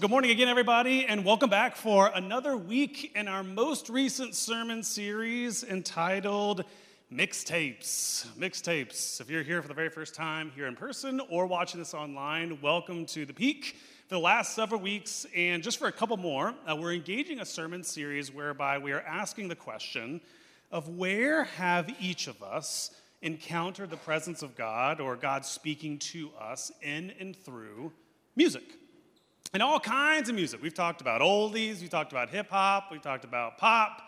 Good morning again, everybody, and welcome back for another week in our most recent sermon series entitled Mixtapes. Mixtapes. If you're here for the very first time here in person or watching this online, welcome to the Peak. For the last several weeks, and just for a couple more, uh, we're engaging a sermon series whereby we are asking the question of where have each of us encountered the presence of God or God speaking to us in and through music and all kinds of music. We've talked about oldies, we've talked about hip hop, we've talked about pop.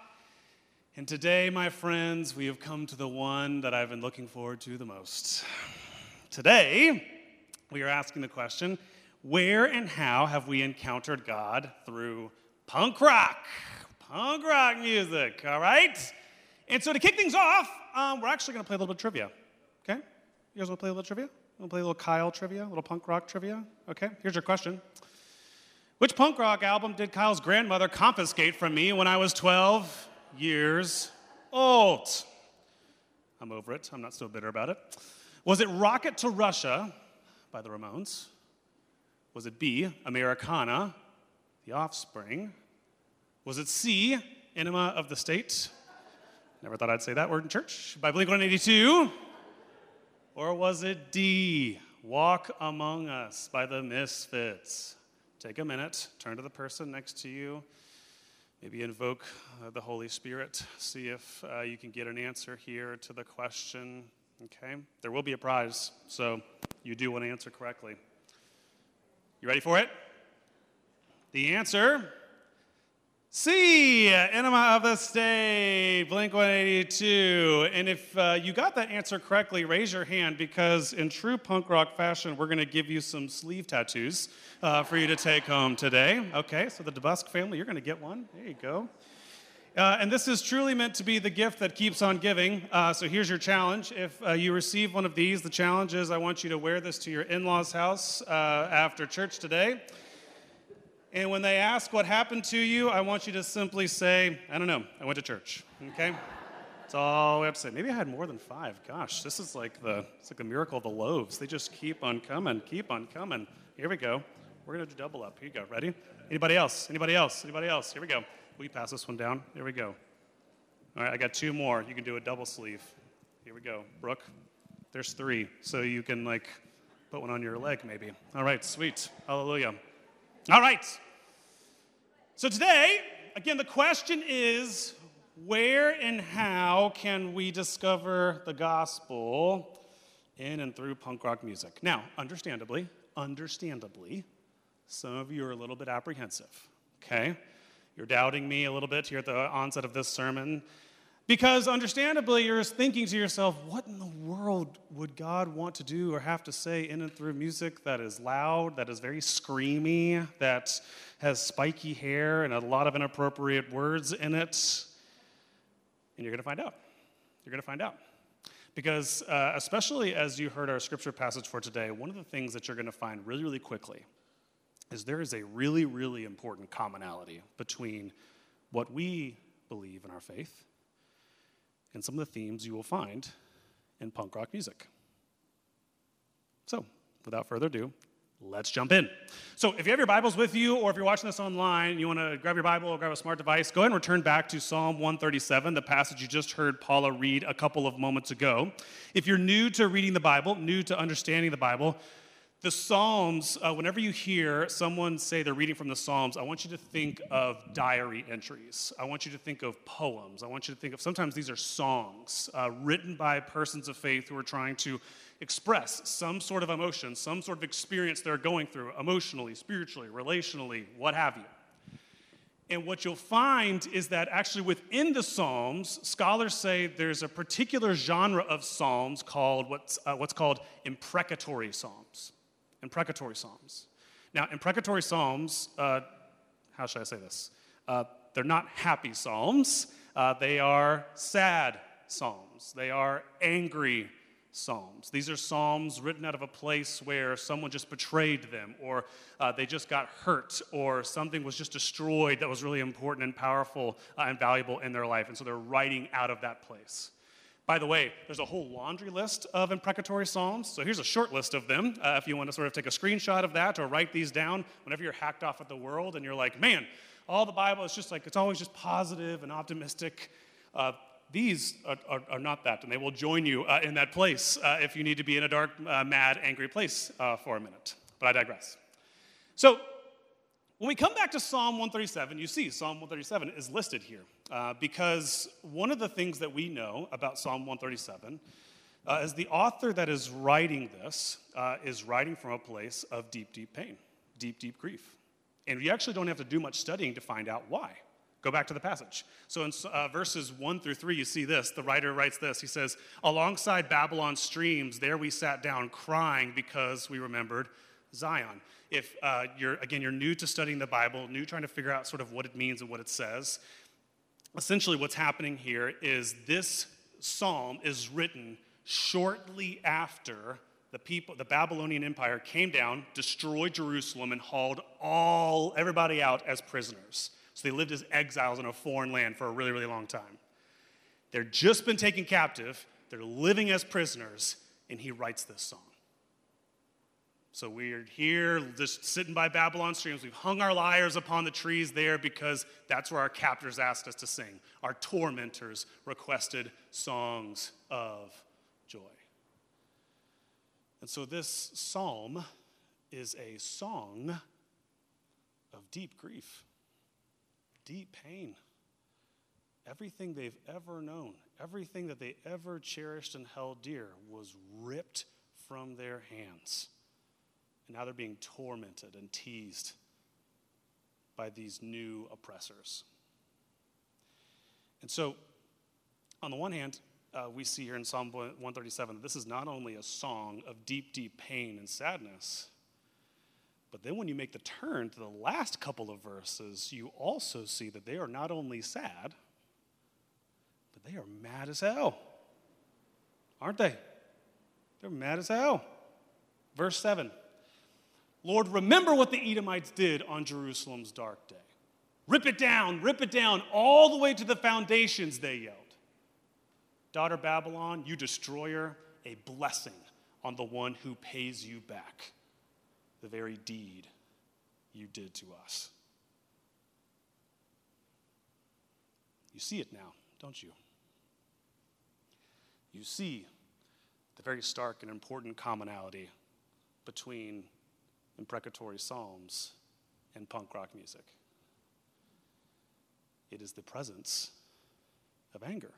And today, my friends, we have come to the one that I've been looking forward to the most. Today, we are asking the question where and how have we encountered God through punk rock? Punk rock music, all right? And so to kick things off, um, we're actually going to play a little bit of trivia, okay? You guys want to play a little trivia? Want to play a little Kyle trivia, a little punk rock trivia? Okay, here's your question. Which punk rock album did Kyle's grandmother confiscate from me when I was 12 years old? I'm over it. I'm not so bitter about it. Was it Rocket to Russia by the Ramones? Was it B, Americana, The Offspring? Was it C, Enema of the State? Never thought I'd say that word in church. By Blink 182? Or was it D, Walk Among Us by the Misfits? Take a minute, turn to the person next to you, maybe invoke uh, the Holy Spirit, see if uh, you can get an answer here to the question. Okay? There will be a prize, so you do want to answer correctly. You ready for it? The answer C, Enema of the State, Blink 182. And if uh, you got that answer correctly, raise your hand because, in true punk rock fashion, we're going to give you some sleeve tattoos uh, for you to take home today. Okay, so the DeBusk family, you're going to get one. There you go. Uh, and this is truly meant to be the gift that keeps on giving. Uh, so here's your challenge. If uh, you receive one of these, the challenge is I want you to wear this to your in law's house uh, after church today. And when they ask what happened to you, I want you to simply say, I don't know, I went to church. Okay? That's all we have to say. Maybe I had more than five. Gosh, this is like the it's like the miracle of the loaves. They just keep on coming, keep on coming. Here we go. We're gonna double up. Here you go. Ready? Anybody else? Anybody else? Anybody else? Here we go. Will you pass this one down? Here we go. All right, I got two more. You can do a double sleeve. Here we go. Brooke, there's three. So you can like put one on your leg maybe. All right, sweet. Hallelujah. All right. So today, again, the question is where and how can we discover the gospel in and through punk rock music? Now, understandably, understandably, some of you are a little bit apprehensive, okay? You're doubting me a little bit here at the onset of this sermon. Because understandably, you're thinking to yourself, what in the world would God want to do or have to say in and through music that is loud, that is very screamy, that has spiky hair and a lot of inappropriate words in it? And you're going to find out. You're going to find out. Because, uh, especially as you heard our scripture passage for today, one of the things that you're going to find really, really quickly is there is a really, really important commonality between what we believe in our faith and some of the themes you will find in punk rock music. So, without further ado, let's jump in. So, if you have your Bibles with you, or if you're watching this online, you want to grab your Bible or grab a smart device, go ahead and return back to Psalm 137, the passage you just heard Paula read a couple of moments ago. If you're new to reading the Bible, new to understanding the Bible, the Psalms, uh, whenever you hear someone say they're reading from the Psalms, I want you to think of diary entries. I want you to think of poems. I want you to think of sometimes these are songs uh, written by persons of faith who are trying to express some sort of emotion, some sort of experience they're going through emotionally, spiritually, relationally, what have you. And what you'll find is that actually within the Psalms, scholars say there's a particular genre of Psalms called what's, uh, what's called imprecatory Psalms imprecatory psalms. Now, imprecatory psalms, uh, how should I say this? Uh, they're not happy psalms. Uh, they are sad psalms. They are angry psalms. These are psalms written out of a place where someone just betrayed them, or uh, they just got hurt, or something was just destroyed that was really important and powerful uh, and valuable in their life. And so they're writing out of that place. By the way, there's a whole laundry list of imprecatory psalms. So here's a short list of them. Uh, if you want to sort of take a screenshot of that or write these down whenever you're hacked off at the world and you're like, man, all the Bible is just like, it's always just positive and optimistic. Uh, these are, are, are, not that, and they will join you uh, in that place uh, if you need to be in a dark, uh, mad, angry place uh, for a minute. But I digress. So, when we come back to Psalm 137, you see Psalm 137 is listed here uh, because one of the things that we know about Psalm 137 uh, is the author that is writing this is writing from a place of deep, deep pain, deep, deep grief. And you actually don't have to do much studying to find out why. Go back to the passage. So in uh, verses 1 through 3, you see this. The writer writes this. He says, Alongside Babylon's streams, there we sat down crying because we remembered Zion. If uh, you're, again, you're new to studying the Bible, new trying to figure out sort of what it means and what it says, essentially what's happening here is this psalm is written shortly after the people the babylonian empire came down destroyed jerusalem and hauled all everybody out as prisoners so they lived as exiles in a foreign land for a really, really long time. They're just been taken captive, they're living as prisoners, and he writes this song. So we're here just sitting by Babylon streams. We've hung our lyres upon the trees there because that's where our captors asked us to sing. Our tormentors requested songs of joy. And so this psalm is a song of deep grief deep pain. Everything they've ever known, everything that they ever cherished and held dear was ripped from their hands. And now they're being tormented and teased by these new oppressors. And so, on the one hand, uh, we see here in Psalm 137 that this is not only a song of deep, deep pain and sadness, but then when you make the turn to the last couple of verses, you also see that they are not only sad, but they are mad as hell. Aren't they? They're mad as hell. Verse 7 Lord, remember what the Edomites did on Jerusalem's dark day. Rip it down, rip it down, all the way to the foundations, they yelled. Daughter Babylon, you destroyer, a blessing on the one who pays you back the very deed you did to us. You see it now, don't you? You see the very stark and important commonality between imprecatory psalms and punk rock music. It is the presence of anger.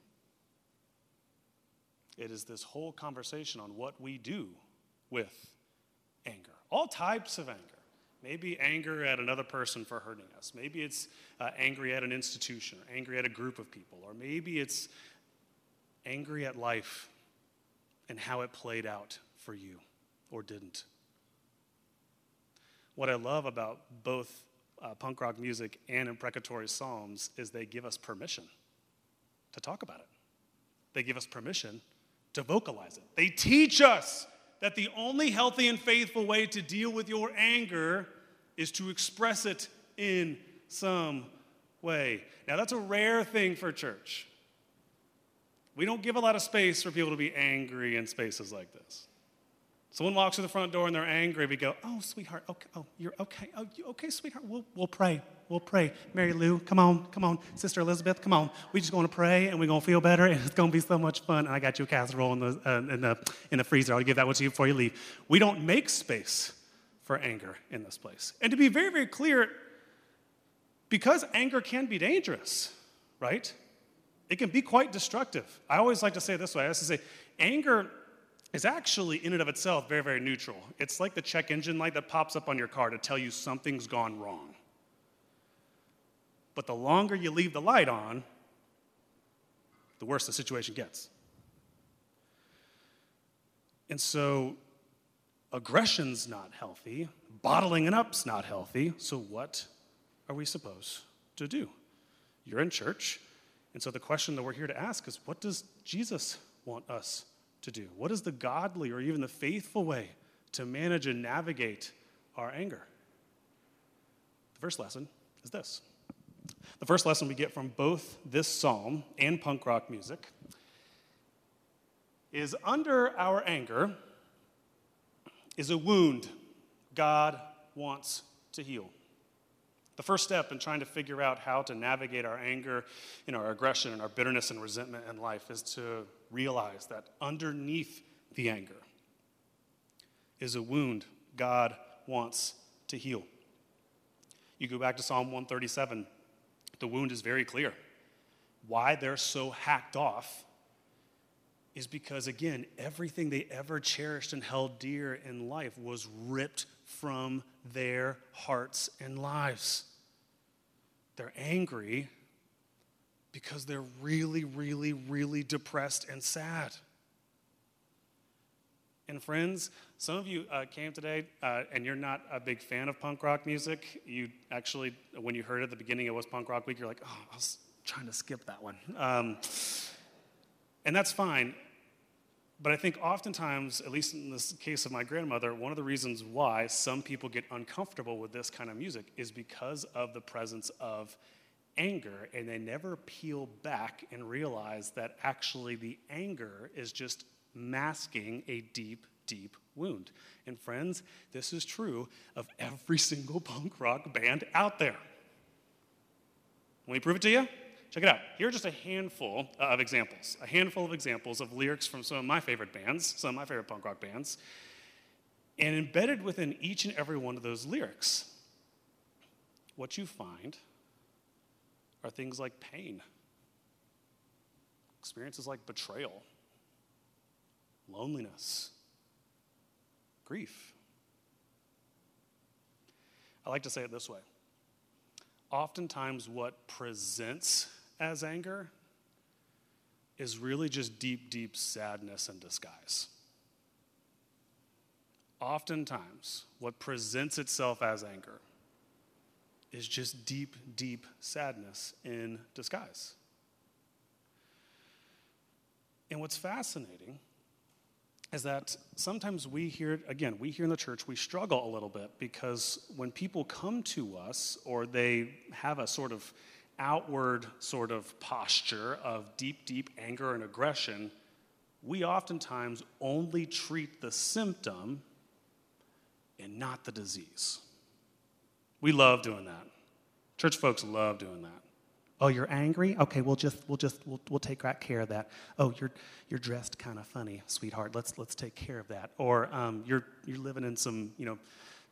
It is this whole conversation on what we do with anger all types of anger. Maybe anger at another person for hurting us. Maybe it's uh, angry at an institution, or angry at a group of people, or maybe it's angry at life and how it played out for you or didn't. What I love about both uh, punk rock music and imprecatory psalms is they give us permission to talk about it. They give us permission to vocalize it. They teach us that the only healthy and faithful way to deal with your anger is to express it in some way. Now, that's a rare thing for church. We don't give a lot of space for people to be angry in spaces like this. Someone walks through the front door and they're angry. We go, "Oh, sweetheart, okay, oh, you're okay. Oh, you okay, sweetheart? We'll, we'll pray. We'll pray. Mary Lou, come on, come on. Sister Elizabeth, come on. We just going to pray and we're going to feel better and it's going to be so much fun. And I got you a casserole in the, uh, in the, in the freezer. I'll give that one to you before you leave. We don't make space for anger in this place. And to be very, very clear, because anger can be dangerous, right? It can be quite destructive. I always like to say it this way I have to say, anger is actually, in and of itself, very, very neutral. It's like the check engine light that pops up on your car to tell you something's gone wrong. But the longer you leave the light on, the worse the situation gets. And so, aggression's not healthy, bottling it up's not healthy. So, what are we supposed to do? You're in church, And so the question that we're here to ask is what does Jesus want us to do? What is the godly or even the faithful way to manage and navigate our anger? The first lesson is this. The first lesson we get from both this psalm and punk rock music is under our anger is a wound God wants to heal. The first step in trying to figure out how to navigate our anger and our aggression and our bitterness and resentment in life is to realize that underneath the anger is a wound God wants to heal. You go back to Psalm 137, the wound is very clear. Why they're so hacked off is because, again, everything they ever cherished and held dear in life was ripped from their hearts and lives. They're angry because they're really, really, really depressed and sad. And friends, some of you uh, came today uh, and you're not a big fan of punk rock music. You actually, when you heard at the beginning, it was punk rock week, you're like, oh, I was trying to skip that one. Um, and that's fine. But I think oftentimes, at least in this case of my grandmother, one of the reasons why some people get uncomfortable with this kind of music is because of the presence of anger, and they never peel back and realize that actually the anger is just masking a deep, deep wound. And friends, this is true of every single punk rock band out there. Let me prove it to you. Check it out. Here are just a handful of examples, a handful of examples of lyrics from some of my favorite bands, some of my favorite punk rock bands. And embedded within each and every one of those lyrics, what you find are things like pain, experiences like betrayal, loneliness, grief. I like to say it this way. Oftentimes, what presents as anger is really just deep, deep sadness in disguise. Oftentimes, what presents itself as anger is just deep, deep sadness in disguise. And what's fascinating is that sometimes we hear, again, we here in the church, we struggle a little bit because when people come to us or they have a sort of outward sort of posture of deep, deep anger and aggression, we oftentimes only treat the symptom and not the disease. We love doing that. Church folks love doing that. Oh, you're angry? Okay, we'll just we'll just we'll, we'll take care of that. Oh, you're you're dressed kind of funny, sweetheart. Let's let's take care of that. Or um, you're you're living in some you know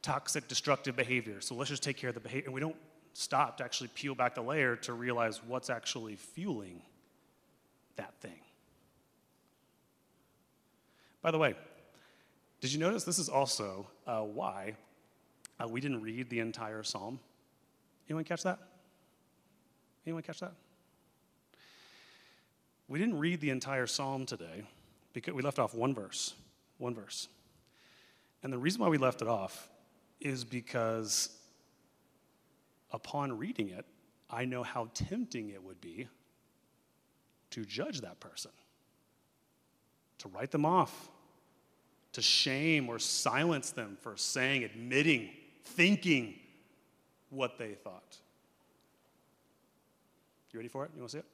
toxic, destructive behavior. So let's just take care of the behavior. And we don't stop to actually peel back the layer to realize what's actually fueling that thing. By the way, did you notice this is also uh, why uh, we didn't read the entire psalm? Anyone catch that? Anyone catch that? We didn't read the entire psalm today because we left off one verse. One verse. And the reason why we left it off is because upon reading it, I know how tempting it would be to judge that person, to write them off, to shame or silence them for saying, admitting, thinking what they thought. You ready for it? You want to see it?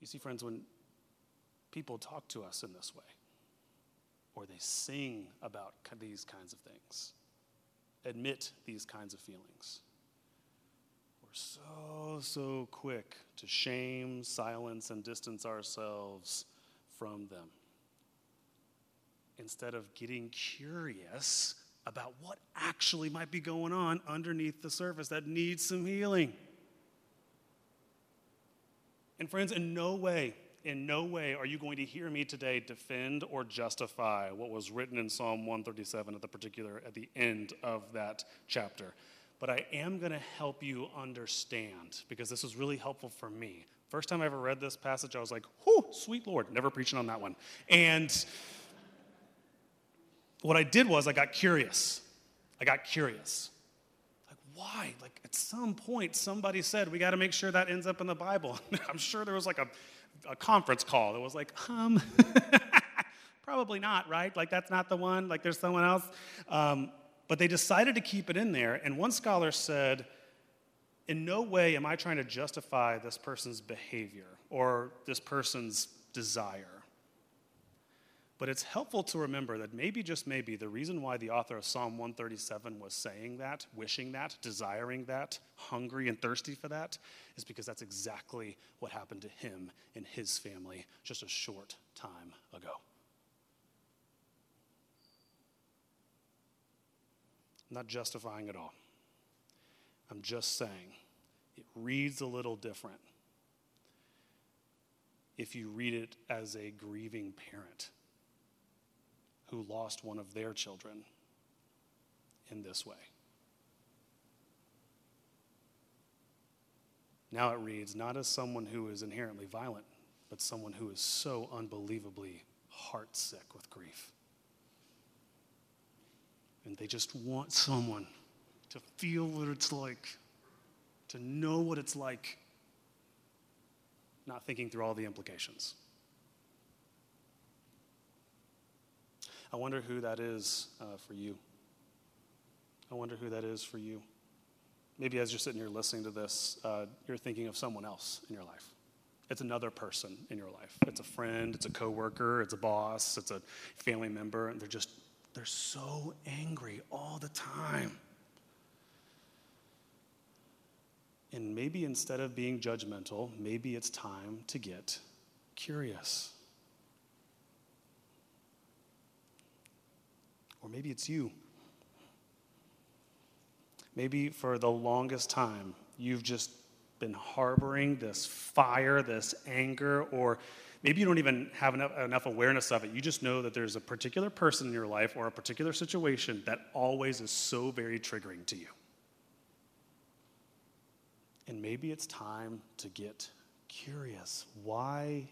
You see, friends, when people talk to us in this way, or they sing about these kinds of things, admit these kinds of feelings, we're so, so quick to shame, silence, and distance ourselves from them. Instead of getting curious about what actually might be going on underneath the surface that needs some healing. And friends, in no way, in no way are you going to hear me today defend or justify what was written in Psalm 137 at the particular at the end of that chapter. But I am going to help you understand because this is really helpful for me First time I ever read this passage, I was like, whew, sweet Lord, never preaching on that one. And what I did was I got curious. I got curious. Like, why? Like, at some point, somebody said, we got to make sure that ends up in the Bible. I'm sure there was like a, a conference call that was like, um, probably not, right? Like, that's not the one. Like, there's someone else. Um, but they decided to keep it in there. And one scholar said, in no way am I trying to justify this person's behavior or this person's desire. But it's helpful to remember that maybe, just maybe, the reason why the author of Psalm 137 was saying that, wishing that, desiring that, hungry and thirsty for that, is because that's exactly what happened to him and his family just a short time ago. I'm not justifying it all. I'm just saying it reads a little different if you read it as a grieving parent who lost one of their children in this way. Now it reads not as someone who is inherently violent, but someone who is so unbelievably heartsick with grief. And they just want someone to feel what it's like, to know what it's like, not thinking through all the implications. I wonder who that is uh, for you. I wonder who that is for you. Maybe as you're sitting here listening to this, uh, you're thinking of someone else in your life. It's another person in your life. It's a friend, it's a coworker, it's a boss, it's a family member, and they're just, they're so angry all the time. And maybe instead of being judgmental, maybe it's time to get curious. Or maybe it's you. Maybe for the longest time, you've just been harboring this fire, this anger, or maybe you don't even have enough, enough, awareness of it. You just know that there's a particular person in your life or a particular situation that always is so very triggering to you. And maybe it's time to get curious. Why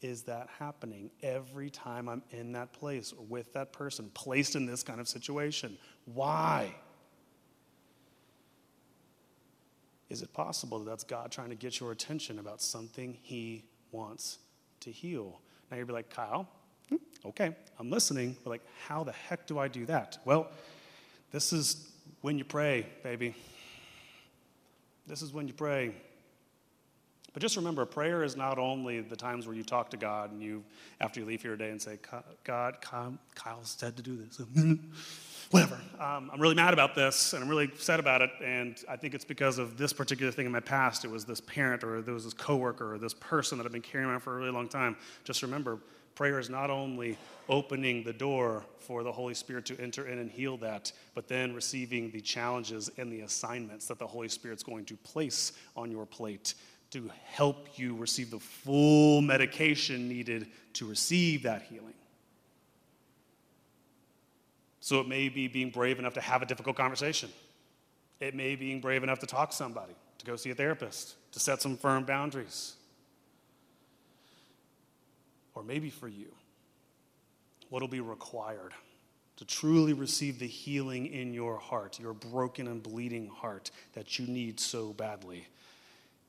is that happening every time I'm in that place or with that person, placed in this kind of situation? Why? Is it possible that that's God trying to get your attention about something He wants to heal? Now you'd be like, Kyle, hmm, okay, I'm listening, but like, how the heck do I do that? Well, this is when you pray, baby. This is when you pray. But just remember, prayer is not only the times where you talk to God and you, after you leave here today, and say, God, Kyle said to do this. Whatever. Um, I'm really mad about this, and I'm really upset about it, and I think it's because of this particular thing in my past. It was this parent, or there was this coworker, or this person that I've been carrying around for a really long time. Just remember, prayer is not only opening the door for the Holy Spirit to enter in and heal that, but then receiving the challenges and the assignments that the Holy Spirit's going to place on your plate to help you receive the full medication needed to receive that healing. So it may be being brave enough to have a difficult conversation. It may be being brave enough to talk to somebody, to go see a therapist, to set some firm boundaries. Or maybe for you, what will be required to truly receive the healing in your heart, your broken and bleeding heart that you need so badly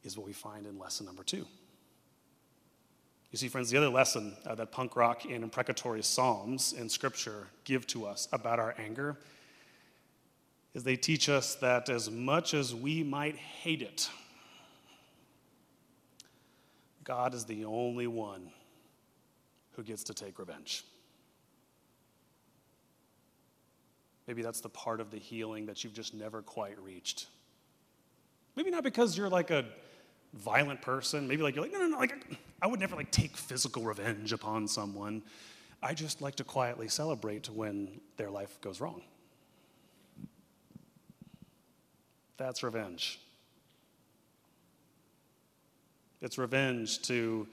is what we find in lesson number two. You see, friends, the other lesson uh, that punk rock and imprecatory psalms in Scripture give to us about our anger is they teach us that as much as we might hate it, God is the only one who gets to take revenge. Maybe that's the part of the healing that you've just never quite reached. Maybe not because you're like a violent person. Maybe like you're like, no, no, no, like I would never like take physical revenge upon someone. I just like to quietly celebrate when their life goes wrong. That's revenge. It's revenge to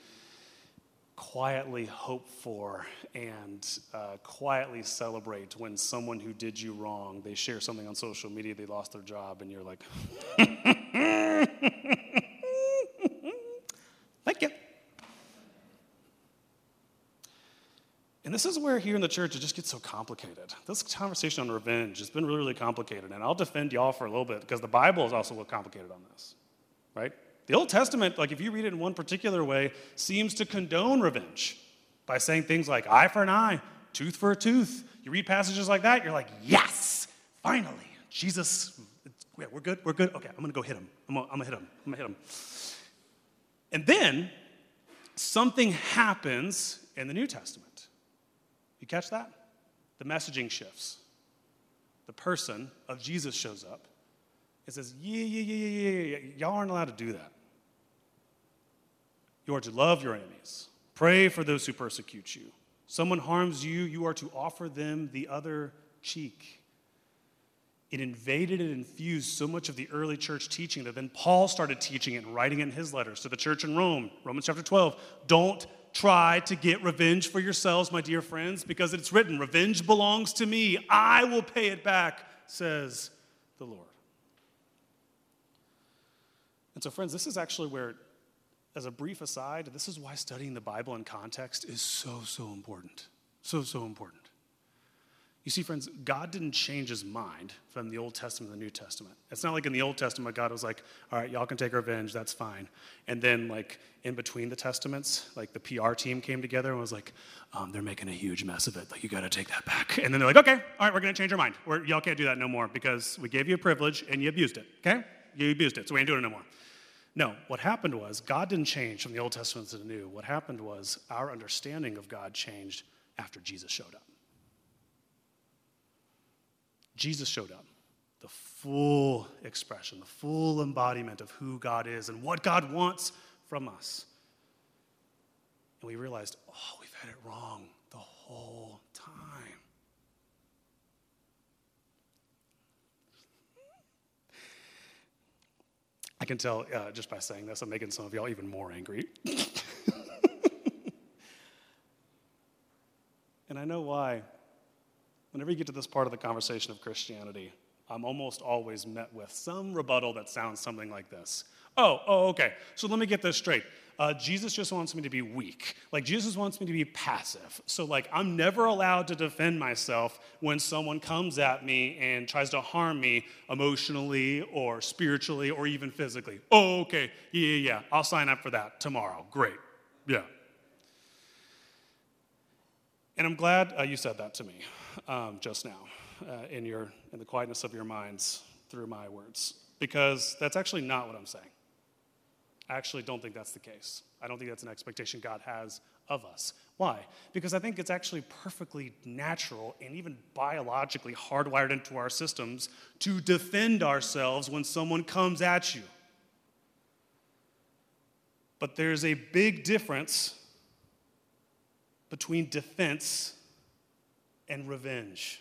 quietly hope for and uh, quietly celebrate when someone who did you wrong, they share something on social media, they lost their job, and you're like, Thank you. And this is where here in the church it just gets so complicated. This conversation on revenge has been really, really complicated. And I'll defend y'all for a little bit because the Bible is also complicated on this, right? The Old Testament, like if you read it in one particular way, seems to condone revenge by saying things like eye for an eye, tooth for a tooth. You read passages like that, you're like, yes, finally, Jesus, yeah, we're good, we're good. Okay, I'm gonna go hit him. I'm gonna, I'm gonna hit him. I'm gonna hit him. And then something happens in the New Testament. You catch that? The messaging shifts. The person of Jesus shows up and says, Yeah, yeah, yeah, yeah, yeah, yeah. Y'all aren't allowed to do that. You are to love your enemies, pray for those who persecute you. Someone harms you, you are to offer them the other cheek. It invaded and infused so much of the early church teaching that then Paul started teaching it and writing it in his letters to the church in Rome, Romans chapter 12. Don't try to get revenge for yourselves, my dear friends, because it's written, Revenge belongs to me. I will pay it back, says the Lord. And so, friends, this is actually where, as a brief aside, this is why studying the Bible in context is so, so important. So, so important. You see, friends, God didn't change his mind from the Old Testament to the New Testament. It's not like in the Old Testament, God was like, all right, y'all can take revenge, that's fine. And then, like, in between the Testaments, like the PR team came together and was like, um, they're making a huge mess of it. Like, you got to take that back. And then they're like, okay, all right, we're going to change our mind. We're, y'all can't do that no more because we gave you a privilege and you abused it, okay? You abused it, so we ain't doing it no more. No, what happened was God didn't change from the Old Testament to the New. What happened was our understanding of God changed after Jesus showed up. Jesus showed up, the full expression, the full embodiment of who God is and what God wants from us. And we realized, oh, we've had it wrong the whole time. I can tell uh, just by saying this, I'm making some of y'all even more angry. and I know why whenever you get to this part of the conversation of Christianity, I'm almost always met with some rebuttal that sounds something like this. Oh, oh, okay. So let me get this straight. Uh, Jesus just wants me to be weak. Like, Jesus wants me to be passive. So, like, I'm never allowed to defend myself when someone comes at me and tries to harm me emotionally or spiritually or even physically. Oh, okay. Yeah, yeah, yeah. I'll sign up for that tomorrow. Great. Yeah. And I'm glad uh, you said that to me um, just now uh, in, your, in the quietness of your minds through my words, because that's actually not what I'm saying. I actually don't think that's the case. I don't think that's an expectation God has of us. Why? Because I think it's actually perfectly natural and even biologically hardwired into our systems to defend ourselves when someone comes at you. But there's a big difference between defense and revenge.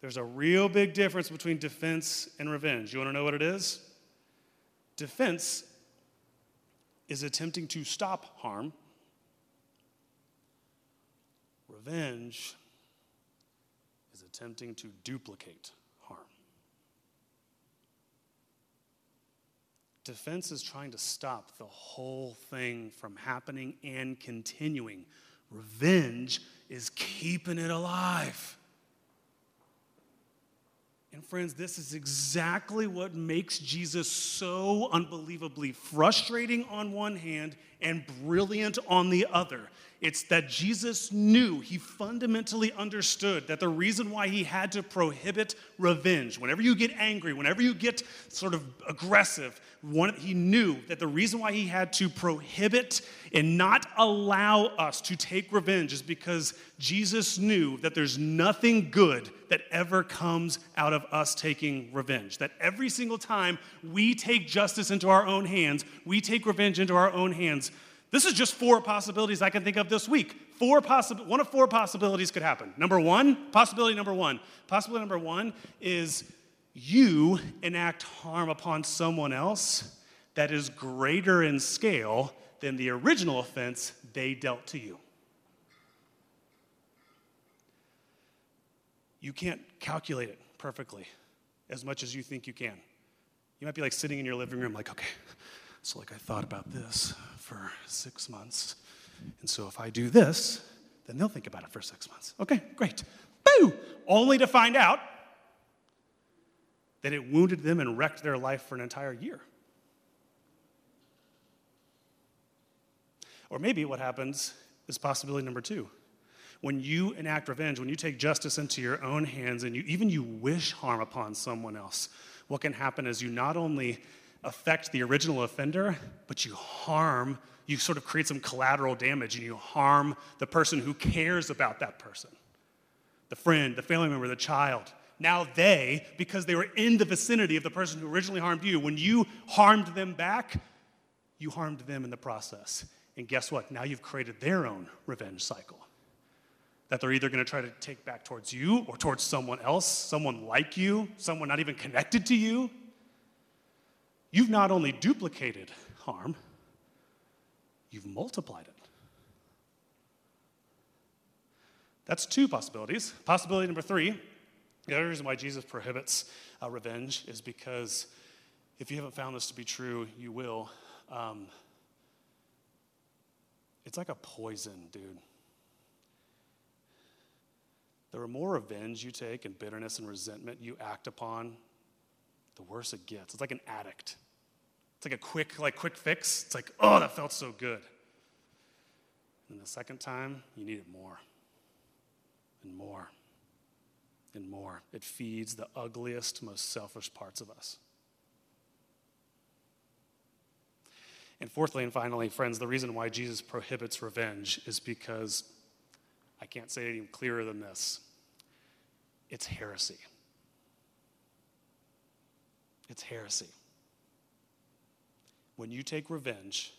There's a real big difference between defense and revenge. You want to know what it is? Defense is attempting to stop harm, revenge is attempting to duplicate harm. Defense is trying to stop the whole thing from happening and continuing. Revenge is keeping it alive. And friends, this is exactly what makes Jesus so unbelievably frustrating on one hand and brilliant on the other. It's that Jesus knew, he fundamentally understood that the reason why he had to prohibit revenge, whenever you get angry, whenever you get sort of aggressive, one, he knew that the reason why he had to prohibit and not allow us to take revenge is because Jesus knew that there's nothing good that ever comes out of us taking revenge. That every single time we take justice into our own hands, we take revenge into our own hands this is just four possibilities I can think of this week. Four possible, one of four possibilities could happen. Number one, possibility number one. Possibility number one is you enact harm upon someone else that is greater in scale than the original offense they dealt to you. You can't calculate it perfectly as much as you think you can. You might be like sitting in your living room, like, okay, so, like, I thought about this for six months, And so if I do this, then they'll think about it for six months. Okay, great. Boo! Only to find out that it wounded them and wrecked their life for an entire year. Or maybe what happens is possibility number two. When you enact revenge, when you take justice into your own hands and you even you wish harm upon someone else, what can happen is you not only affect the original offender, but you harm, you sort of create some collateral damage and you harm the person who cares about that person the friend, the family member, the child. Now they, because they were in the vicinity of the person who originally harmed you, when you harmed them back, you harmed them in the process. And guess what? Now you've created their own revenge cycle that they're either going to try to take back towards you or towards someone else, someone like you, someone not even connected to you. You've not only duplicated harm, you've multiplied it. That's two possibilities. Possibility number three the other reason why Jesus prohibits uh, revenge is because if you haven't found this to be true, you will. Um, it's like a poison, dude. The more revenge you take and bitterness and resentment you act upon, the worse it gets. It's like an addict. It's like a quick, like quick fix. It's like, oh, that felt so good. And the second time, you need it more and more and more. It feeds the ugliest, most selfish parts of us. And fourthly and finally, friends, the reason why Jesus prohibits revenge is because I can't say it any clearer than this it's heresy. It's heresy. When you take revenge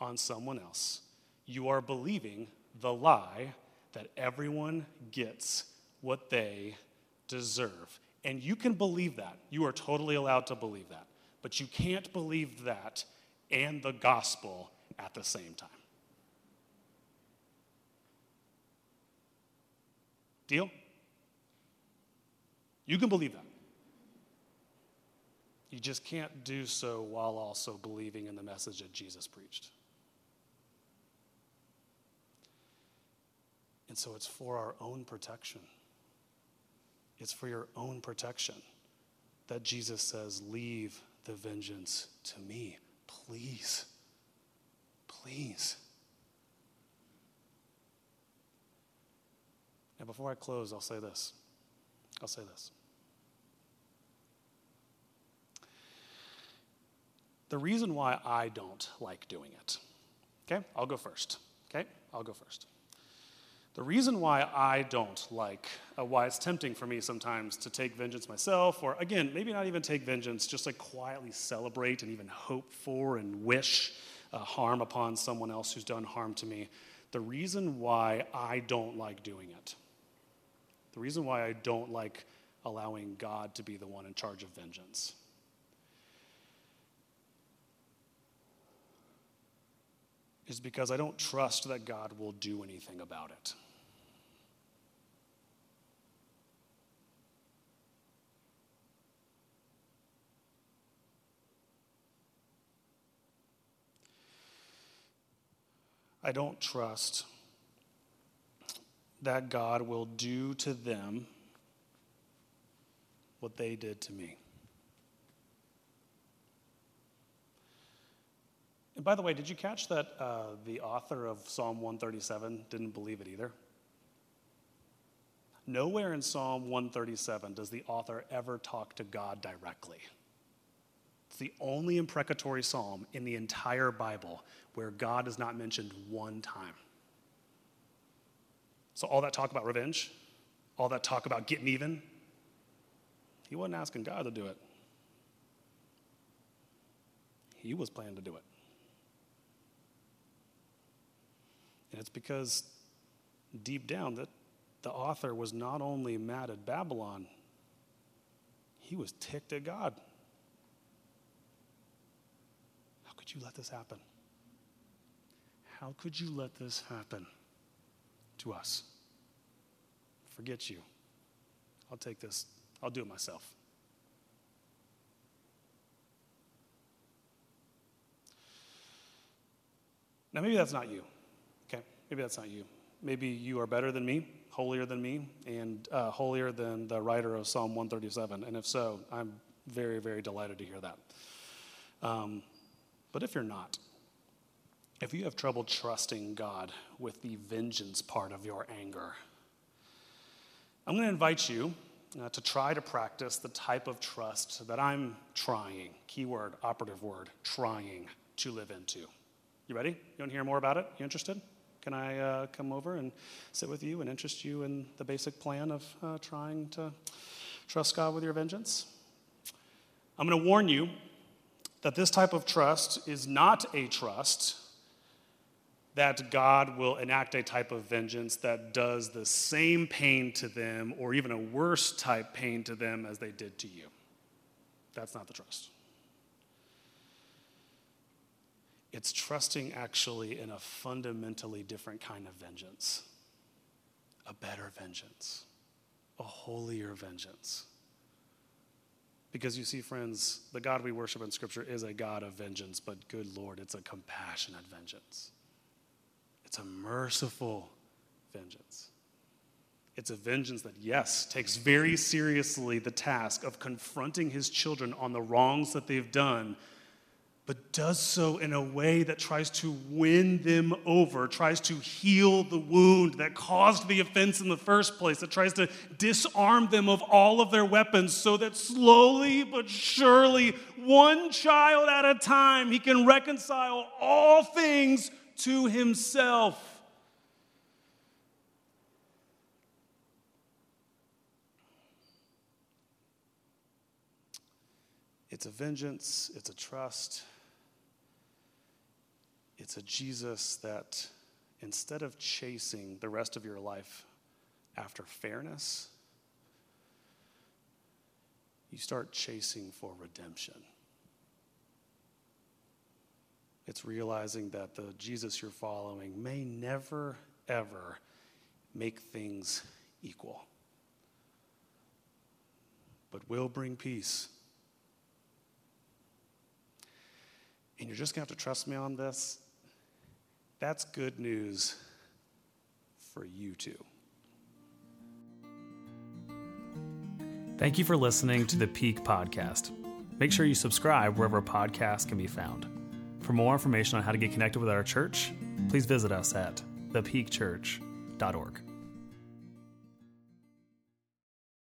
on someone else, you are believing the lie that everyone gets what they deserve. And you can believe that. You are totally allowed to believe that. But you can't believe that and the gospel at the same time. Deal? You can believe that. You just can't do so while also believing in the message that Jesus preached. And so it's for our own protection. It's for your own protection that Jesus says, Leave the vengeance to me. Please. Please. Now, before I close, I'll say this. I'll say this. The reason why I don't like doing it, okay, I'll go first, okay, I'll go first. The reason why I don't like, uh, why it's tempting for me sometimes to take vengeance myself, or again, maybe not even take vengeance, just like quietly celebrate and even hope for and wish uh, harm upon someone else who's done harm to me. The reason why I don't like doing it, the reason why I don't like allowing God to be the one in charge of vengeance, is because I don't trust that God will do anything about it. I don't trust that God will do to them what they did to me. And by the way, did you catch that uh, the author of Psalm 137 didn't believe it either? Nowhere in Psalm 137 does the author ever talk to God directly. It's the only imprecatory psalm in the entire Bible where God is not mentioned one time. So, all that talk about revenge, all that talk about getting even, he wasn't asking God to do it. He was planning to do it. And it's because deep down that the author was not only mad at Babylon, he was ticked at God. How could you let this happen? How could you let this happen to us? Forget you. I'll take this, I'll do it myself. Now, maybe that's not you. Maybe that's not you. Maybe you are better than me, holier than me, and uh, holier than the writer of Psalm 137. And if so, I'm very, very delighted to hear that. Um, but if you're not, if you have trouble trusting God with the vengeance part of your anger, I'm going to invite you uh, to try to practice the type of trust that I'm trying, keyword, operative word, trying to live into. You ready? You want to hear more about it? You interested? Can I uh, come over and sit with you and interest you in the basic plan of uh, trying to trust God with your vengeance? I'm going to warn you that this type of trust is not a trust that God will enact a type of vengeance that does the same pain to them or even a worse type pain to them as they did to you. That's not the trust. It's trusting actually in a fundamentally different kind of vengeance, a better vengeance, a holier vengeance. Because you see, friends, the God we worship in Scripture is a God of vengeance, but good Lord, it's a compassionate vengeance. It's a merciful vengeance. It's a vengeance that, yes, takes very seriously the task of confronting his children on the wrongs that they've done, but does so in a way that tries to win them over, tries to heal the wound that caused the offense in the first place, that tries to disarm them of all of their weapons so that slowly but surely, one child at a time, he can reconcile all things to himself. It's a vengeance, it's a trust, it's a Jesus that instead of chasing the rest of your life after fairness, you start chasing for redemption. It's realizing that the Jesus you're following may never, ever make things equal, but will bring peace. And you're just going to have to trust me on this. That's good news for you too. Thank you for listening to the Peak Podcast. Make sure you subscribe wherever podcasts can be found. For more information on how to get connected with our church, please visit us at thepeakchurch.org.